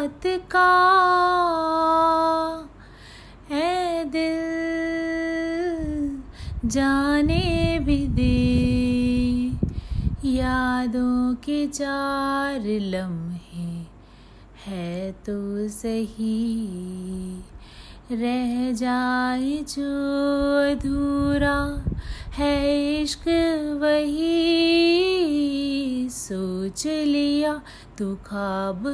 बात का है दिल, जाने भी दे यादों के चार लम्हे, है तो सही रह जाए जो अधूरा है इश्क, वही सोच लिया तू खाब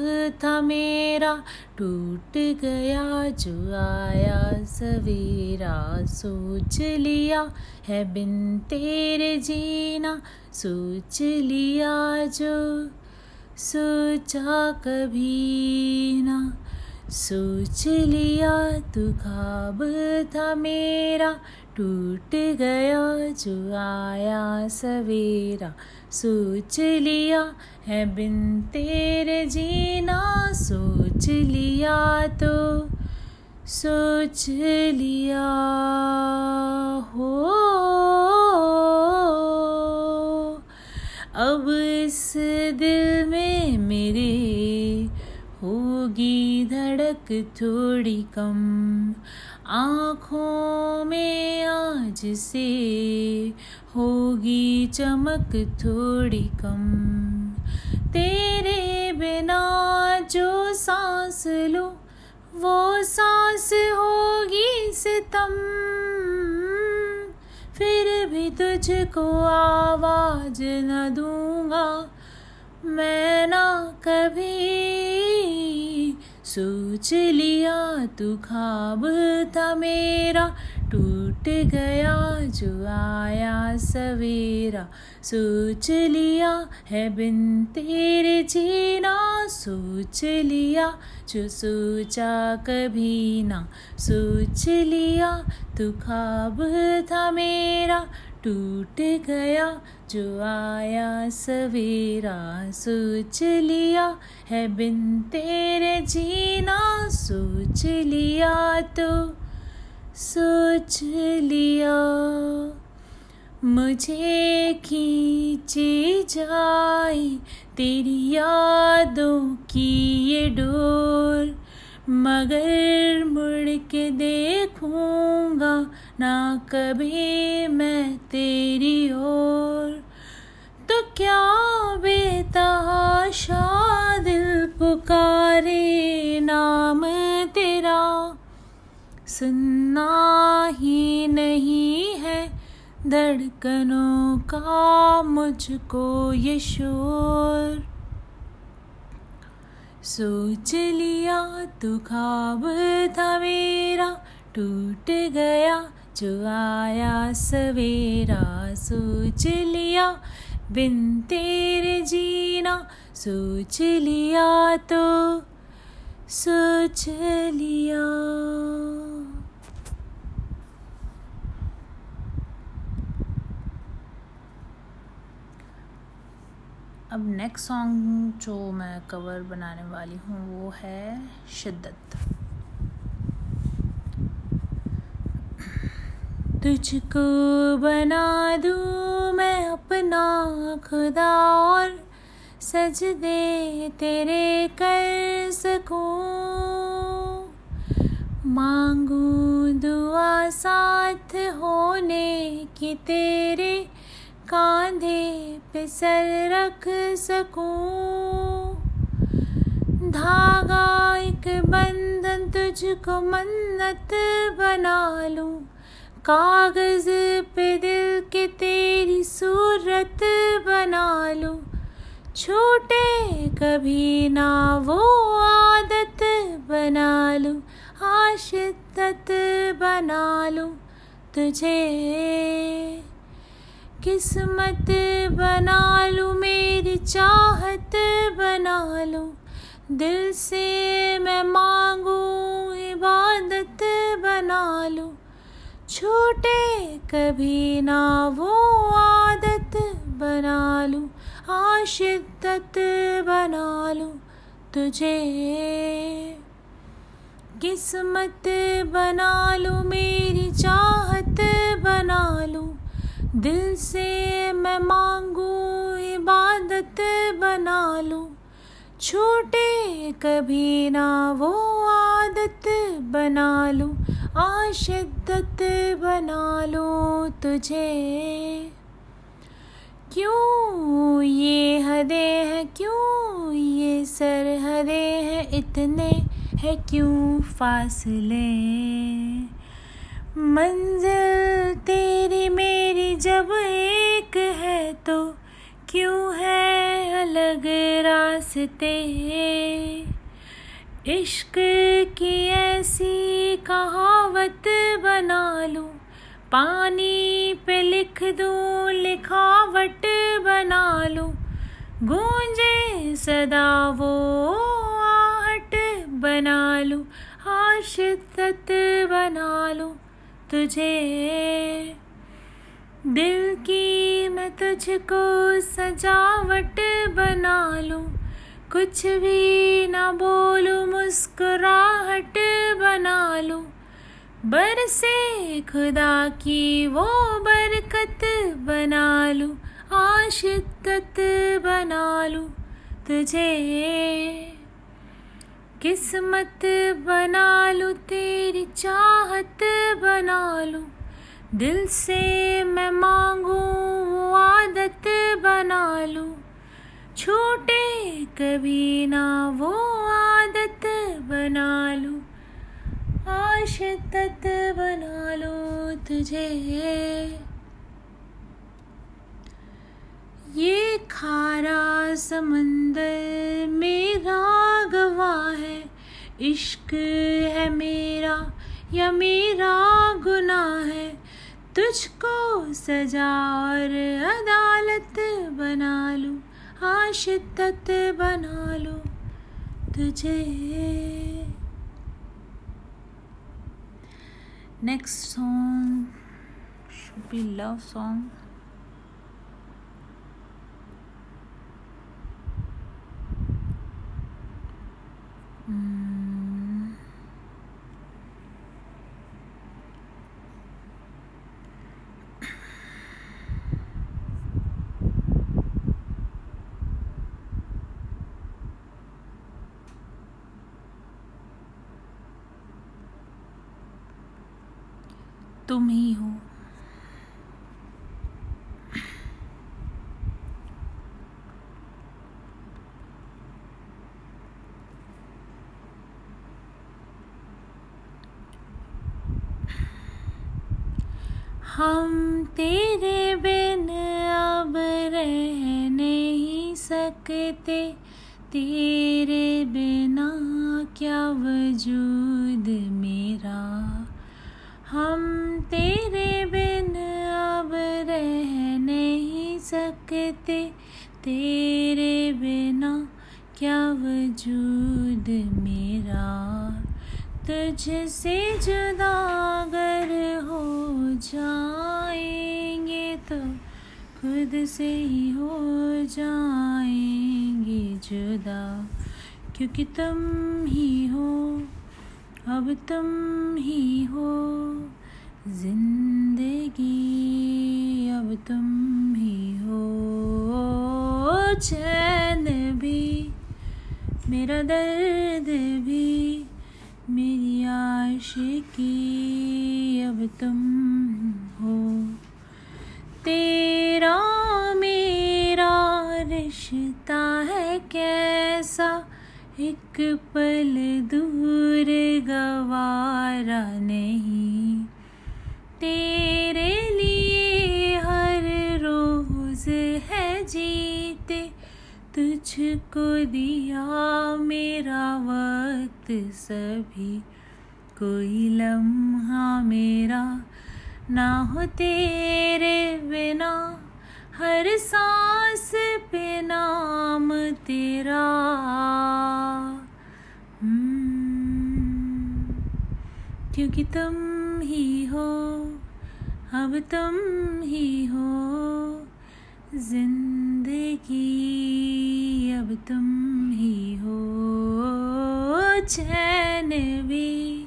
था मेरा, टूट गया जो आया, सवेरा सोच लिया है बिन तेरे जीना, सोच लिया जो, सोचा कभी ना। सोच लिया तू खाब था मेरा टूट गया जो आया सवेरा। सोच लिया है बिन तेरे जीना, सोच लिया तो सोच लिया हो। अब इस दिल में मेरे होगी धड़क थोड़ी कम। आँखों में आज से होगी चमक थोड़ी कम। तेरे बिना जो सांस लो, वो सांस होगी सितम। फिर भी तुझको आवाज़ न दूँगा, मैं ना कभी सोच लिया, तू खाब था मेरा। टूट गया जो आया सवेरा। सोच लिया है बिन तेरे जीना। सोच लिया जो सोचा कभी ना। सोच लिया तू खाब था मेरा। टूट गया, जो आया सवेरा सोच लिया है बिन तेरे जीना, सोच लिया तो सोच लिया। मुझे खींचे जाए तेरी यादों की ये डोर। मगर मुड़ के देखूँगा, ना कभी मैं तेरी ओर। तो क्या बेतहाशा दिल पुकारे नाम तेरा? सुनना ही नहीं है धड़कनों का मुझको ये शोर। सोच लिया तो खाब था मेरा, टूट गया जो आया सवेरा। सोच लिया बिन तेरे जीना, सोच लिया तो सोच लिया। अब नेक्स्ट सॉन्ग जो मैं कवर बनाने वाली हूँ, वो है शिद्दत। तुझको बना दूँ मैं अपना खुदा और सज दे तेरे कर सकूँ मांगू दुआ साथ होने की तेरे कांधे पे सर रख सकूँ। धागा एक बंधन तुझको मन्नत बना लूँ। कागज़ पे दिल के तेरी सूरत बना लूँ। छूटे कभी ना वो आदत बना लूँ। आशिदत बना लूँ तुझे। किस्मत बना लूँ, मेरी चाहत बना लूँ। दिल से मैं मांगू, इबादत बना लूँ। छूटे कभी ना वो आदत बना लूँ आशिदत बना लूँ तुझे। किस्मत बना लूँ, मेरी चाहत बना दिल से मैं मांगू इबादत बना लूँ। छूटे कभी ना वो आदत बना लूँ। आ शिद्दत बना लूँ तुझे। क्यों ये हदे हैं? क्यों ये सरहदे हैं? इतने है क्यों फासले? मंजिल तेरी मेरी जब एक है तो क्यों है अलग रास्ते? इश्क की ऐसी कहावत बना लूँ, पानी पे लिख दूँ, लिखावट बना लूँ। गूंजे सदा वो आहट बना लूँ शिद्दत बना लूँ। तुझे। दिल की मैं तुझको सजावट बना लूँ। कुछ भी ना बोलूँ, मुस्कुराहट बना लूँ। बरसे खुदा की वो बरकत बना लूँ। आशिद्दत बना लूँ तुझे। किस्मत बना लूँ तेरी चाहत बना लूँ दिल से मैं मांगू आदत बना लूँ छूटे कभी ना, वो आदत बना लूँ आशिद्दत बना लूँ तुझे। ये खारा समंदर मेरा इश्क है मेरा या मेरा गुनाह है, तुझको सजा और अदालत बना लूँ शिद्दत बना लूँ तुझे। Next song should be love song. तुम ही हो। हम तेरे बिन अब रह नहीं सकते। तेरे बिना क्या वजूद तेरे बिना क्या वजूद मेरा? तुझसे जुदा अगर हो जाएँगे तो खुद से ही हो जाएँगे जुदा। क्योंकि तुम ही हो, अब तुम ही हो। ज़िंदगी, अब तुम ही हो। चैन भी, मेरा दर्द भी, मेरी आशिकी अब तुम हो। तेरा मेरा रिश्ता है कैसा, एक पल दूर गवारा नहीं। तेरे लिए हर रोज है जीते तुझको दिया मेरा वक्त सभी। कोई लम्हा मेरा ना हो तेरे बिना हर सांस पे नाम तेरा। हम्म, क्योंकि तुम ही हो अब तुम ही हो। ज़िंदगी, अब तुम ही हो। चैन भी,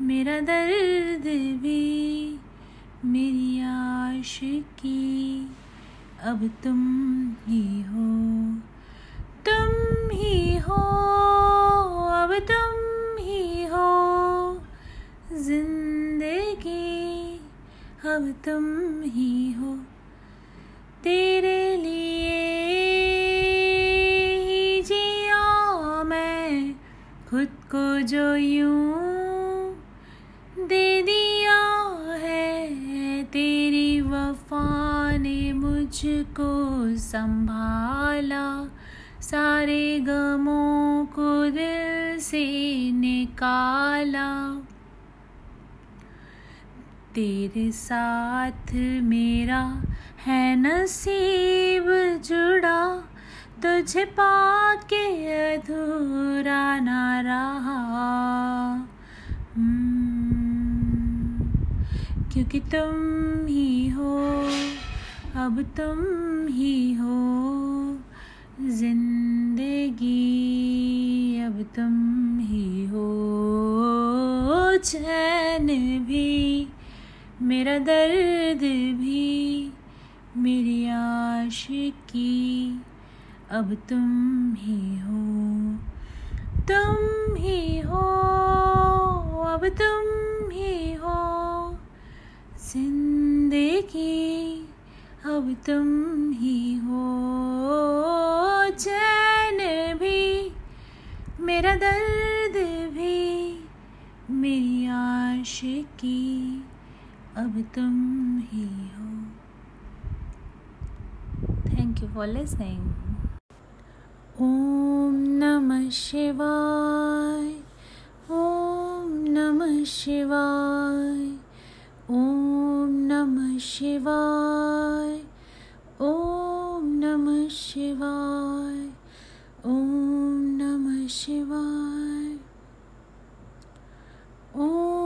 मेरा दर्द भी, मेरी आश आशिकी, अब तुम ही हो। तुम ही हो, अब तुम ही हो। ज़िंदगी, अब तुम ही हो। तेरे लिए ही जिया मैं खुद को जो यूँ दे दिया है, तेरी वफा ने मुझको संभाला। सारे गमों को दिल से निकाला। तेरे साथ मेरा है नसीब जुड़ा। तुझे पाके अधूरा ना रहा। हम्म, क्योंकि तुम ही हो अब तुम ही हो। ज़िंदगी अब तुम ही हो। चैन भी मेरा दर्द भी मेरी आशिकी। अब तुम ही हो, तुम ही हो, अब तुम ही हो। ज़िंदगी, अब तुम ही हो। चैन भी मेरा दर्द भी मेरी आशिकी। अब तुम ही हो थैंक यू फॉर लिसनिंग ओम नमः शिवाय ओम नमः शिवाय ओम नमः शिवाय ओम नमः शिवाय ओम नमः शिवाय ओम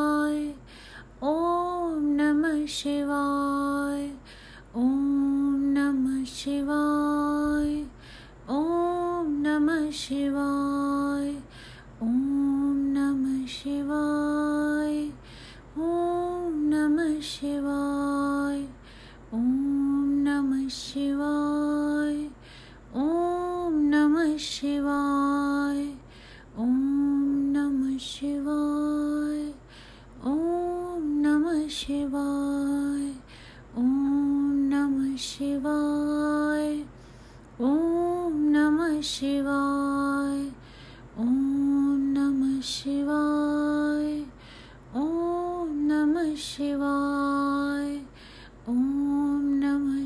शिवाय ॐ नमः शिवाय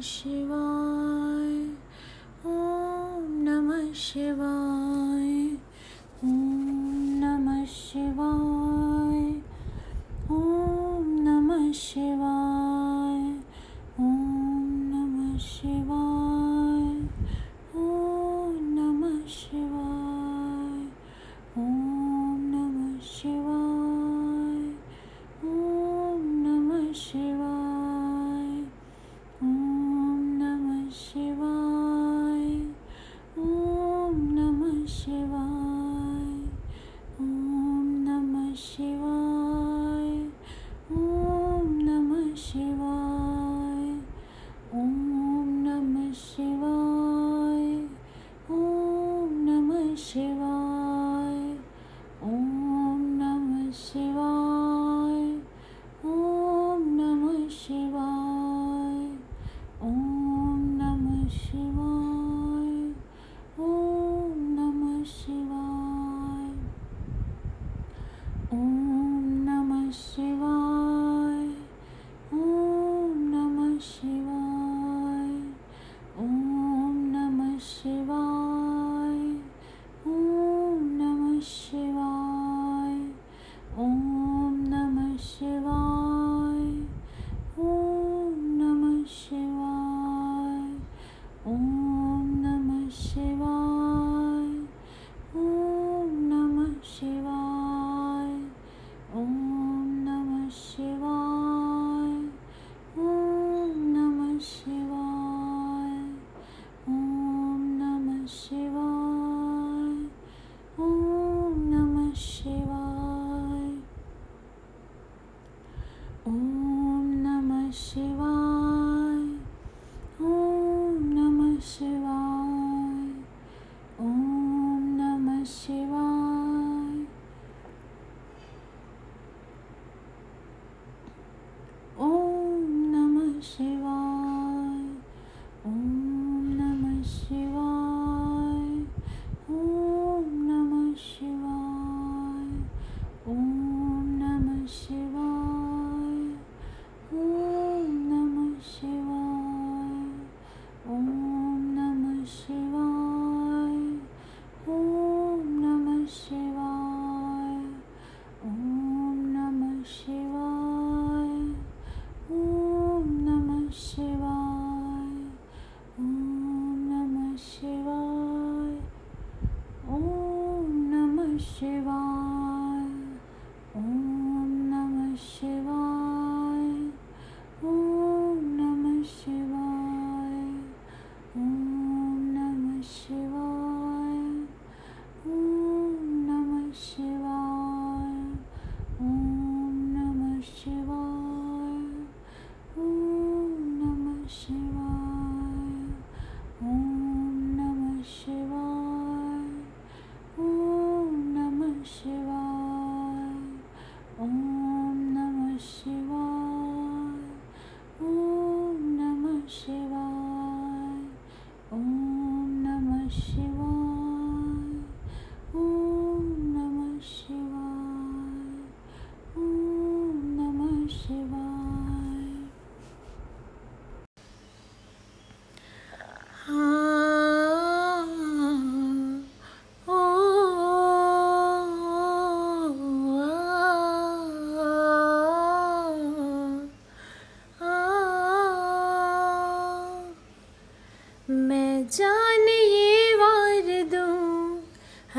शिवाय। ॐ नमः शिवाय।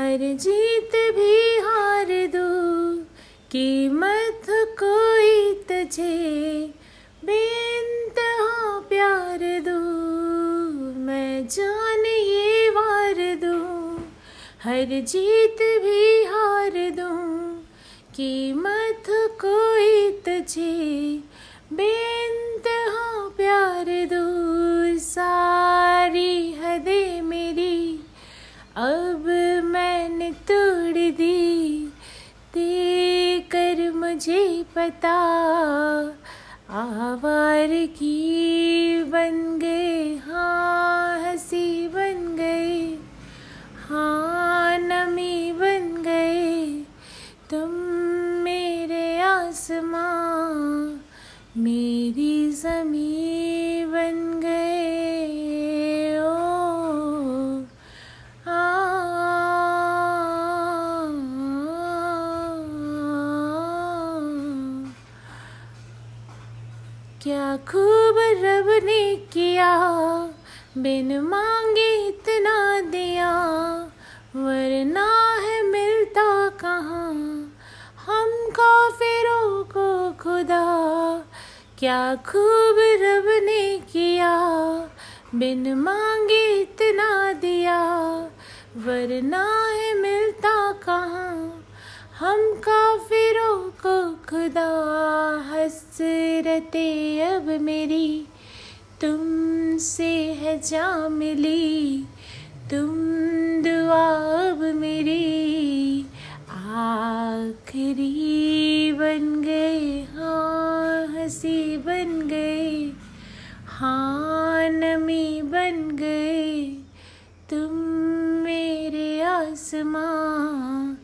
हर जीत भी हार दूँ। कीमत कोई तुझे बेइंतहा प्यार दूँ। मैं जान ये वार दूँ, हर जीत भी हार दूँ। कीमत कोई तुझे बेइंतहा प्यार दूँ। सारी हदें मेरी अब तोड़ दी, देकर मुझे पता। आवार की बन गए हाँ हँसी बन गए। हाँ नमी बन गए, तुम मेरे आसमां। मेरी जमी बिन मांगे इतना दिया, वरना है मिलता कहाँ? हम काफिरों को खुदा, क्या खूब रब ने किया? बिन मांगे इतना दिया, वरना है मिलता कहाँ? हम काफिरों को खुदा, हसरते अब मेरी। तुमसे है जा मिली। तुम दुआ अब मेरी। आखिरी बन गए हाँ हँसी बन गए। हाँ नमी बन गए। तुम मेरे आसमां,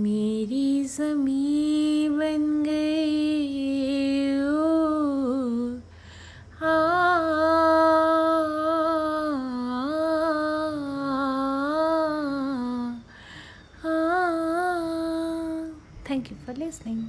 मेरी जमी बन गए। Listening.